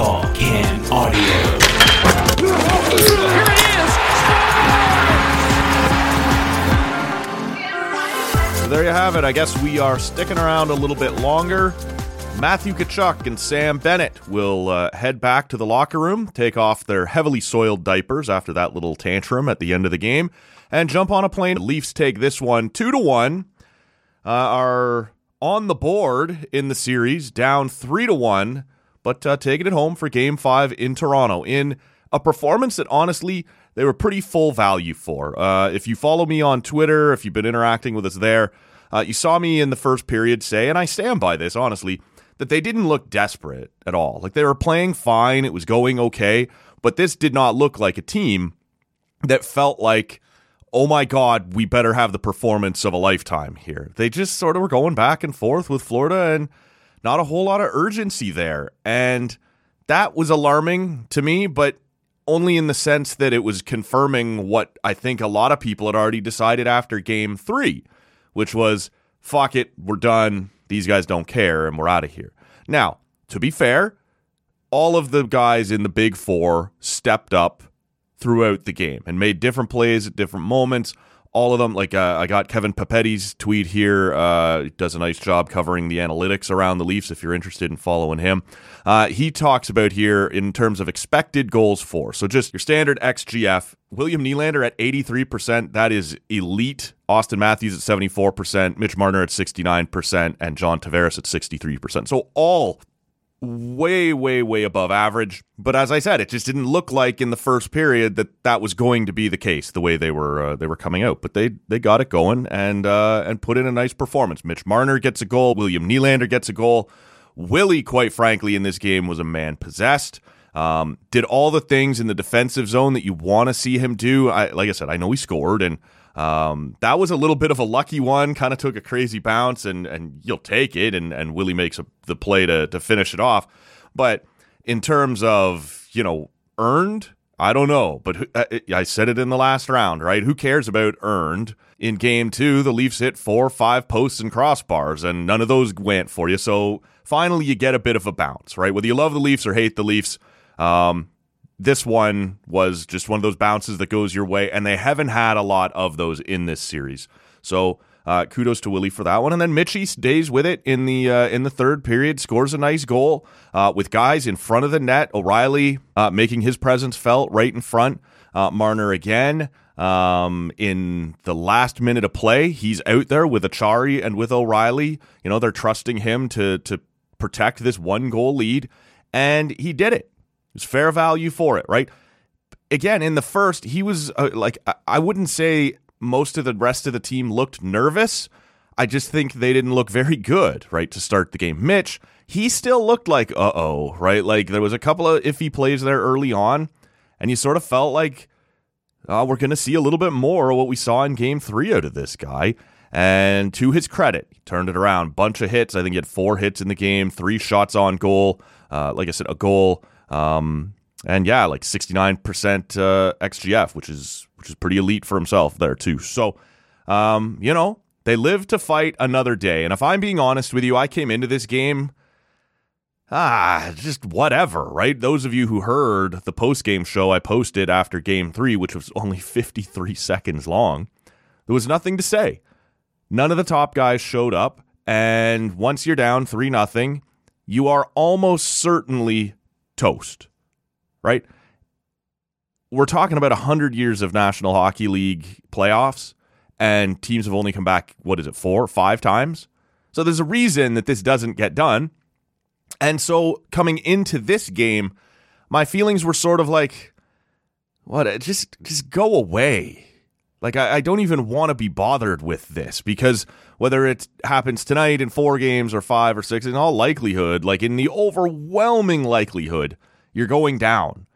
Audio. So there you have it. I guess we are sticking around a little bit longer. Matthew Tkachuk and Sam Bennett will uh, head back to the locker room, take off their heavily soiled diapers after that little tantrum at the end of the game, and jump on a plane. The Leafs take this one two to one. Uh, are on the board in the series, down three to one, but uh, taking it at home for Game Five in Toronto in a performance that honestly they were pretty full value for. Uh, if you follow me on Twitter, if you've been interacting with us there, uh, you saw me in the first period say, and I stand by this honestly, that they didn't look desperate at all. Like they were playing fine, it was going okay, but this did not look like a team that felt like, oh my God, we better have the performance of a lifetime here. They just sort of were going back and forth with Florida and not a whole lot of urgency there. And that was alarming to me, but only in the sense that it was confirming what I think a lot of people had already decided after game three, which was fuck it, we're done. These guys don't care, and we're out of here. Now, to be fair, all of the guys in the big four stepped up throughout the game and made different plays at different moments. All of them, like uh, I got Kevin Papetti's tweet here. Uh, does a nice job covering the analytics around the Leafs. If you're interested in following him, uh, he talks about here in terms of expected goals for. So just your standard XGF. William Nylander at 83%. That is elite. Austin Matthews at 74%. Mitch Marner at 69%, and John Tavares at 63%. So all way, way, way above average. But as I said, it just didn't look like in the first period that that was going to be the case the way they were uh, they were coming out. But they they got it going and uh, and put in a nice performance. Mitch Marner gets a goal. William Nylander gets a goal. Willie, quite frankly, in this game was a man possessed. Um, did all the things in the defensive zone that you want to see him do. I, like I said, I know he scored and. Um, that was a little bit of a lucky one. Kind of took a crazy bounce, and and you'll take it. And and Willie makes a, the play to to finish it off. But in terms of you know earned, I don't know. But uh, I said it in the last round, right? Who cares about earned? In game two, the Leafs hit four, five posts and crossbars, and none of those went for you. So finally, you get a bit of a bounce, right? Whether you love the Leafs or hate the Leafs, um, this one was just one of those bounces that goes your way, and they haven't had a lot of those in this series. So uh, kudos to Willie for that one. And then Mitchie stays with it in the uh, in the third period, scores a nice goal uh, with guys in front of the net. O'Reilly uh, making his presence felt right in front. Uh, Marner again um, in the last minute of play, he's out there with Acciari and with O'Reilly. You know they're trusting him to to protect this one goal lead, and he did it. It's fair value for it, right? Again, in the first, he was uh, like, I wouldn't say most of the rest of the team looked nervous. I just think they didn't look very good, right, to start the game. Mitch, he still looked like, uh oh, right? Like there was a couple of iffy plays there early on, and you sort of felt like, oh, we're going to see a little bit more of what we saw in game three out of this guy. And to his credit, he turned it around. Bunch of hits. I think he had four hits in the game, three shots on goal. Uh, like I said, a goal um, and yeah, like 69% uh, XGF, which is which is pretty elite for himself there too. So, um, you know, they live to fight another day. And if I'm being honest with you, I came into this game ah, just whatever, right? Those of you who heard the post game show I posted after game 3, which was only 53 seconds long, there was nothing to say. None of the top guys showed up, and once you're down 3 nothing, you are almost certainly toast, right? We're talking about 100 years of National Hockey League playoffs, and teams have only come back, what is it, four, five times? So there's a reason that this doesn't get done. And so coming into this game, my feelings were sort of like, what, just, just go away. Like, I, I don't even want to be bothered with this because whether it happens tonight in four games or five or six, in all likelihood, like in the overwhelming likelihood, you're going down.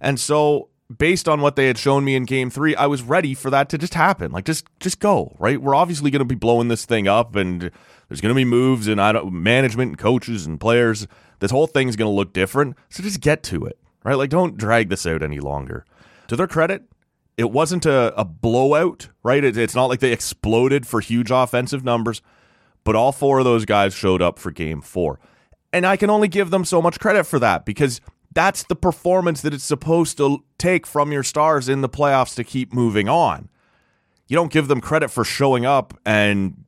And so, based on what they had shown me in game three, I was ready for that to just happen. Like, just just go, right? We're obviously going to be blowing this thing up and there's going to be moves and I don't, management and coaches and players. This whole thing's going to look different. So just get to it, right? Like, don't drag this out any longer. To their credit, it wasn't a, a blowout, right? It, it's not like they exploded for huge offensive numbers, but all four of those guys showed up for game four. And I can only give them so much credit for that because That's the performance that it's supposed to take from your stars in the playoffs to keep moving on. You don't give them credit for showing up and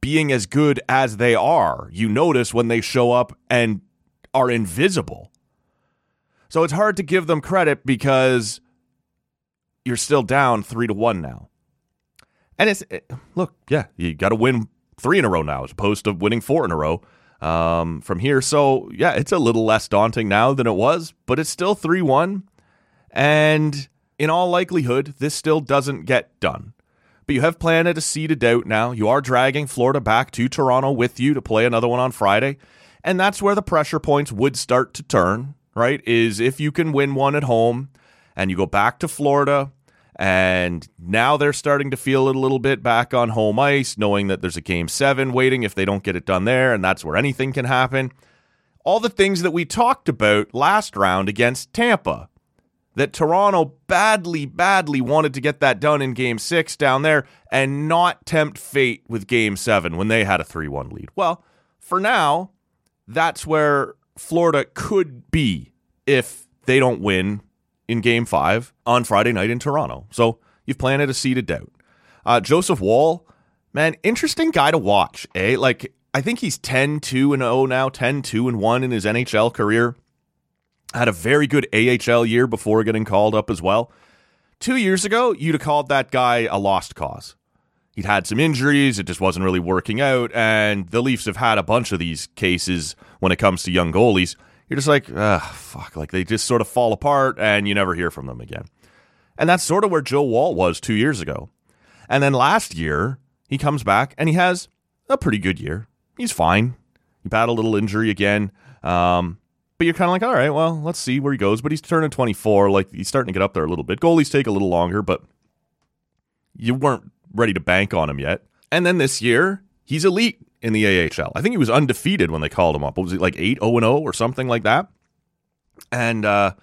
being as good as they are. You notice when they show up and are invisible. So it's hard to give them credit because you're still down three to one now. And it's it, look, yeah, you got to win three in a row now as opposed to winning four in a row um, from here. So yeah, it's a little less daunting now than it was, but it's still three one, and in all likelihood, this still doesn't get done. But you have planted a seed of doubt now. You are dragging Florida back to Toronto with you to play another one on Friday. And that's where the pressure points would start to turn, right? Is if you can win one at home and you go back to Florida and now they're starting to feel it a little bit back on home ice, knowing that there's a game seven waiting if they don't get it done there, and that's where anything can happen. All the things that we talked about last round against Tampa. That Toronto badly, badly wanted to get that done in game six down there and not tempt fate with game seven when they had a 3 1 lead. Well, for now, that's where Florida could be if they don't win in game five on Friday night in Toronto. So you've planted a seed of doubt. Uh, Joseph Woll, man, interesting guy to watch, eh? Like, I think he's 10 2 and 0 now, 10 2 and 1 in his NHL career. Had a very good AHL year before getting called up as well. Two years ago, you'd have called that guy a lost cause. He'd had some injuries, it just wasn't really working out, and the Leafs have had a bunch of these cases when it comes to young goalies you're just like, ah, fuck, like they just sort of fall apart and you never hear from them again. And that's sort of where Joe Woll was two years ago. And then last year, he comes back and he has a pretty good year. He's fine. He had a little injury again. Um, but you're kind of like, all right, well, let's see where he goes. But he's turning 24. Like, he's starting to get up there a little bit. Goalies take a little longer, but you weren't ready to bank on him yet. And then this year, he's elite in the AHL. I think he was undefeated when they called him up. Was he like 8 0 0 or something like that? And uh,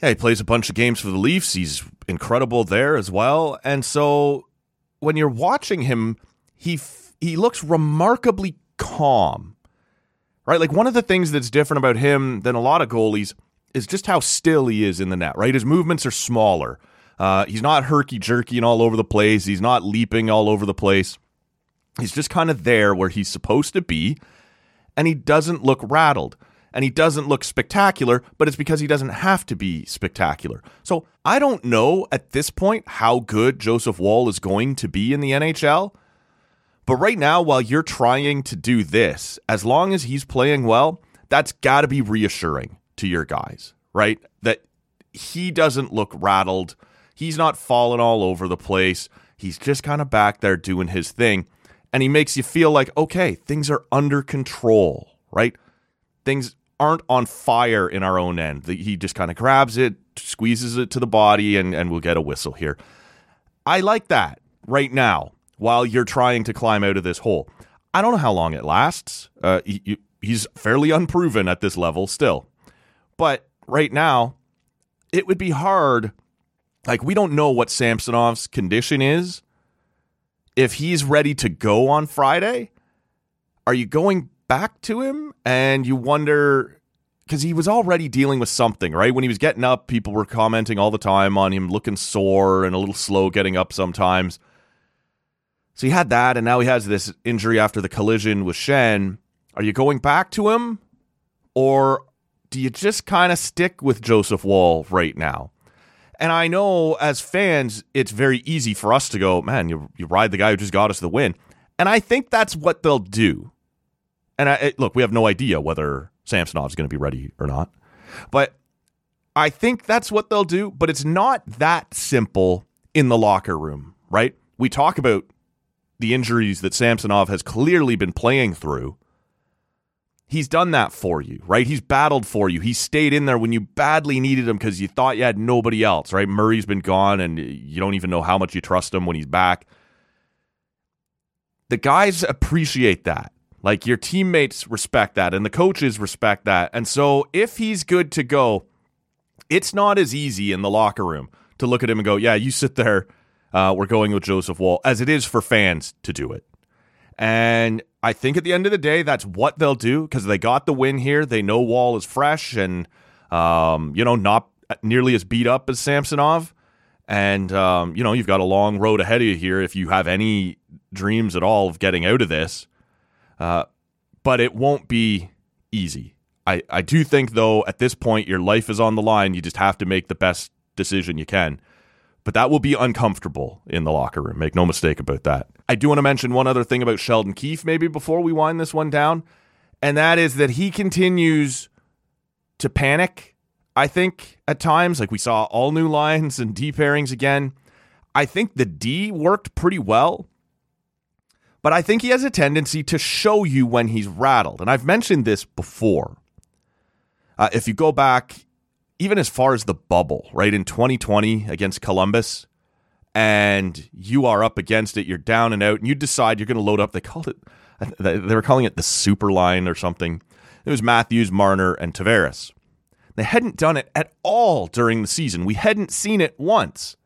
yeah, he plays a bunch of games for the Leafs. He's incredible there as well. And so when you're watching him, he f- he looks remarkably calm. Right? Like one of the things that's different about him than a lot of goalies is just how still he is in the net, right? His movements are smaller. Uh, he's not herky jerky and all over the place. He's not leaping all over the place. He's just kind of there where he's supposed to be, and he doesn't look rattled. And he doesn't look spectacular, but it's because he doesn't have to be spectacular. So I don't know at this point how good Joseph Woll is going to be in the NHL. But right now, while you're trying to do this, as long as he's playing well, that's got to be reassuring to your guys, right? That he doesn't look rattled. He's not falling all over the place. He's just kind of back there doing his thing and he makes you feel like, okay, things are under control, right? Things aren't on fire in our own end. He just kind of grabs it, squeezes it to the body, and, and we'll get a whistle here. I like that right now while you're trying to climb out of this hole. I don't know how long it lasts. Uh, he, he's fairly unproven at this level still. But right now, it would be hard. Like, we don't know what Samsonov's condition is if he's ready to go on Friday, are you going back to him? And you wonder because he was already dealing with something, right? When he was getting up, people were commenting all the time on him looking sore and a little slow getting up sometimes. So he had that, and now he has this injury after the collision with Shen. Are you going back to him? Or do you just kind of stick with Joseph Woll right now? And I know as fans, it's very easy for us to go, man, you, you ride the guy who just got us the win. And I think that's what they'll do. And I, look, we have no idea whether Samsonov's going to be ready or not. But I think that's what they'll do. But it's not that simple in the locker room, right? We talk about the injuries that Samsonov has clearly been playing through he's done that for you, right? He's battled for you. He stayed in there when you badly needed him because you thought you had nobody else, right? Murray's been gone and you don't even know how much you trust him when he's back. The guys appreciate that. Like your teammates respect that and the coaches respect that. And so if he's good to go, it's not as easy in the locker room to look at him and go, yeah, you sit there. Uh, we're going with Joseph Woll, as it is for fans to do it. And I think at the end of the day, that's what they'll do because they got the win here. They know Woll is fresh and Um, you know, not nearly as beat up as Samsonov. And, um, you know, you've got a long road ahead of you here if you have any dreams at all of getting out of this. Uh, but it won't be easy. I, I do think, though, at this point, your life is on the line. You just have to make the best decision you can. But that will be uncomfortable in the locker room. Make no mistake about that. I do want to mention one other thing about Sheldon Keefe, maybe before we wind this one down, and that is that he continues to panic. I think at times, like we saw all new lines and D pairings again. I think the D worked pretty well, but I think he has a tendency to show you when he's rattled. And I've mentioned this before. Uh, if you go back even as far as the bubble, right? In 2020 against Columbus, and you are up against it, you're down and out, and you decide you're going to load up. They called it, they were calling it the super line or something. It was Matthews, Marner, and Tavares. They hadn't done it at all during the season. We hadn't seen it once.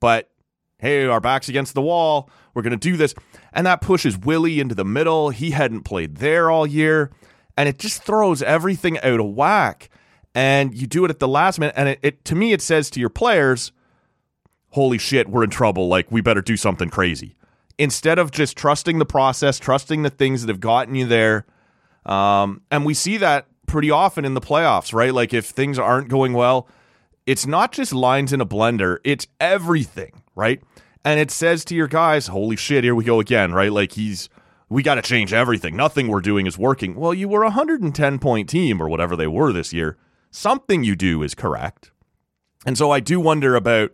But hey, our back's against the wall. We're going to do this. And that pushes Willie into the middle. He hadn't played there all year. And it just throws everything out of whack and you do it at the last minute. And it, it to me, it says to your players, "Holy shit, we're in trouble! Like we better do something crazy." Instead of just trusting the process, trusting the things that have gotten you there, um, and we see that pretty often in the playoffs, right? Like if things aren't going well, it's not just lines in a blender; it's everything, right? And it says to your guys, "Holy shit, here we go again!" Right? Like he's we got to change everything. Nothing we're doing is working. Well, you were a 110 point team or whatever they were this year something you do is correct. And so I do wonder about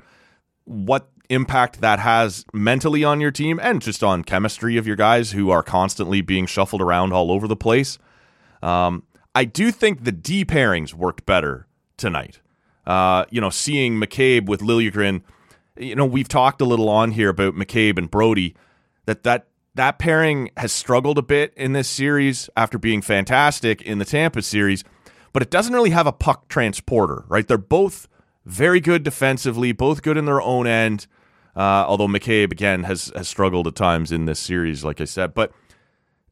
what impact that has mentally on your team and just on chemistry of your guys who are constantly being shuffled around all over the place. Um, I do think the D pairings worked better tonight. Uh, you know, seeing McCabe with Liljegren, you know, we've talked a little on here about McCabe and Brodie that that that pairing has struggled a bit in this series after being fantastic in the Tampa series but it doesn't really have a puck transporter, right? They're both very good defensively, both good in their own end. Uh, although McCabe again has has struggled at times in this series, like I said, but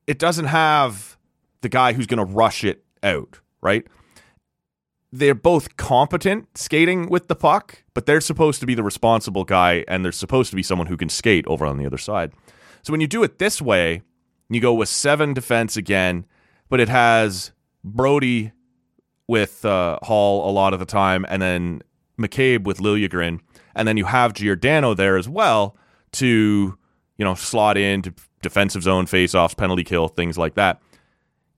it doesn't have the guy who's going to rush it out, right? They're both competent skating with the puck, but they're supposed to be the responsible guy, and there's supposed to be someone who can skate over on the other side. So when you do it this way, you go with seven defense again, but it has Brodie with uh, Holl a lot of the time, and then McCabe with Liljegren, and then you have Giordano there as well to you know slot into defensive zone faceoffs, penalty kill, things like that.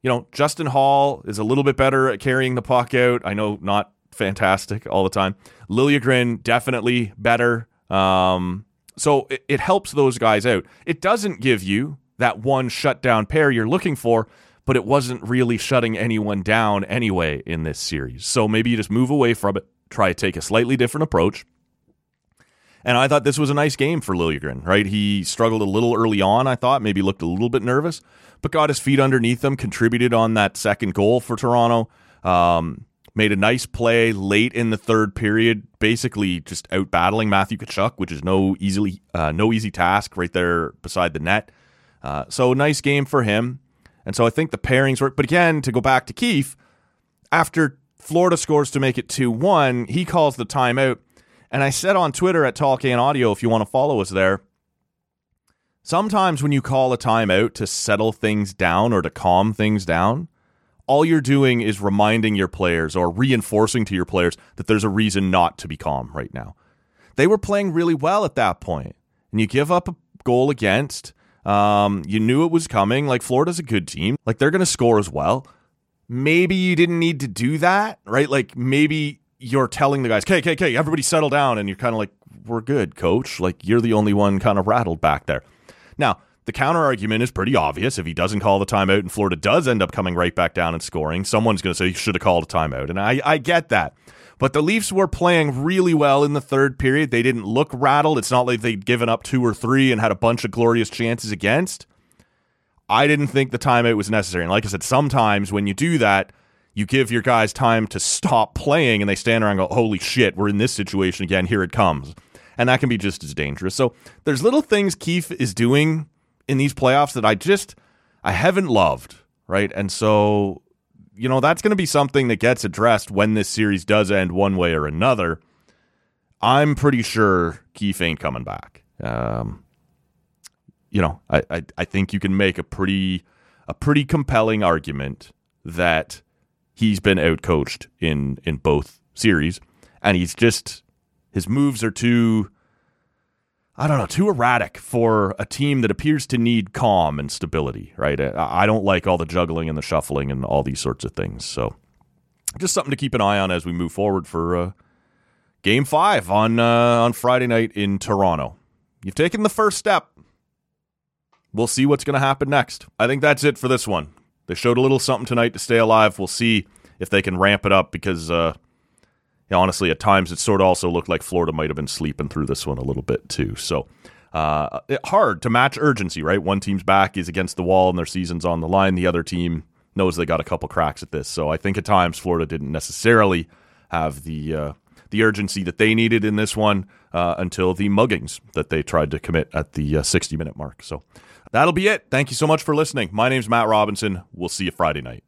You know, Justin Holl is a little bit better at carrying the puck out. I know not fantastic all the time. Liljegren definitely better. Um, so it, it helps those guys out. It doesn't give you that one shutdown pair you're looking for, but it wasn't really shutting anyone down anyway in this series. So maybe you just move away from it, try to take a slightly different approach. And I thought this was a nice game for Liljegren, right? He struggled a little early on, I thought, maybe looked a little bit nervous, but got his feet underneath him, contributed on that second goal for Toronto. Um, made a nice play late in the third period, basically just out battling Matthew Tkachuk, which is no easily uh, no easy task right there beside the net. Uh, so nice game for him. And so I think the pairings work. But again, to go back to Keefe, after Florida scores to make it 2 1, he calls the timeout. And I said on Twitter at Tall Can Audio, if you want to follow us there, sometimes when you call a timeout to settle things down or to calm things down, all you're doing is reminding your players or reinforcing to your players that there's a reason not to be calm right now. They were playing really well at that point, and you give up a goal against um, you knew it was coming. Like Florida's a good team. Like they're going to score as well. Maybe you didn't need to do that, right? Like maybe you're telling the guys, "Okay, okay, okay, everybody settle down," and you're kind of like, "We're good, coach." Like you're the only one kind of rattled back there. Now, the counter argument is pretty obvious. If he doesn't call the timeout and Florida does end up coming right back down and scoring, someone's going to say you should have called a timeout. And I, I get that. But the Leafs were playing really well in the third period. They didn't look rattled. It's not like they'd given up two or three and had a bunch of glorious chances against. I didn't think the timeout was necessary. And like I said, sometimes when you do that, you give your guys time to stop playing and they stand around and go, holy shit, we're in this situation again. Here it comes. And that can be just as dangerous. So there's little things Keefe is doing in these playoffs that I just, I haven't loved, right? And so you know, that's going to be something that gets addressed when this series does end one way or another. I'm pretty sure Keefe ain't coming back. Um, you know, I, I, I think you can make a pretty a pretty compelling argument that he's been outcoached in in both series, and he's just his moves are too I don't know, too erratic for a team that appears to need calm and stability, right? I don't like all the juggling and the shuffling and all these sorts of things. So, just something to keep an eye on as we move forward for uh, Game Five on uh, on Friday night in Toronto. You've taken the first step. We'll see what's going to happen next. I think that's it for this one. They showed a little something tonight to stay alive. We'll see if they can ramp it up because uh, honestly, at times it sort of also looked like Florida might have been sleeping through this one a little bit too. So uh, hard to match urgency, right? One team's back is against the wall and their season's on the line. The other team knows they got a couple cracks at this. So I think at times Florida didn't necessarily have the uh, the urgency that they needed in this one uh, until the muggings that they tried to commit at the uh, 60 minute mark. So that'll be it. Thank you so much for listening. My name's Matt Robinson. We'll see you Friday night.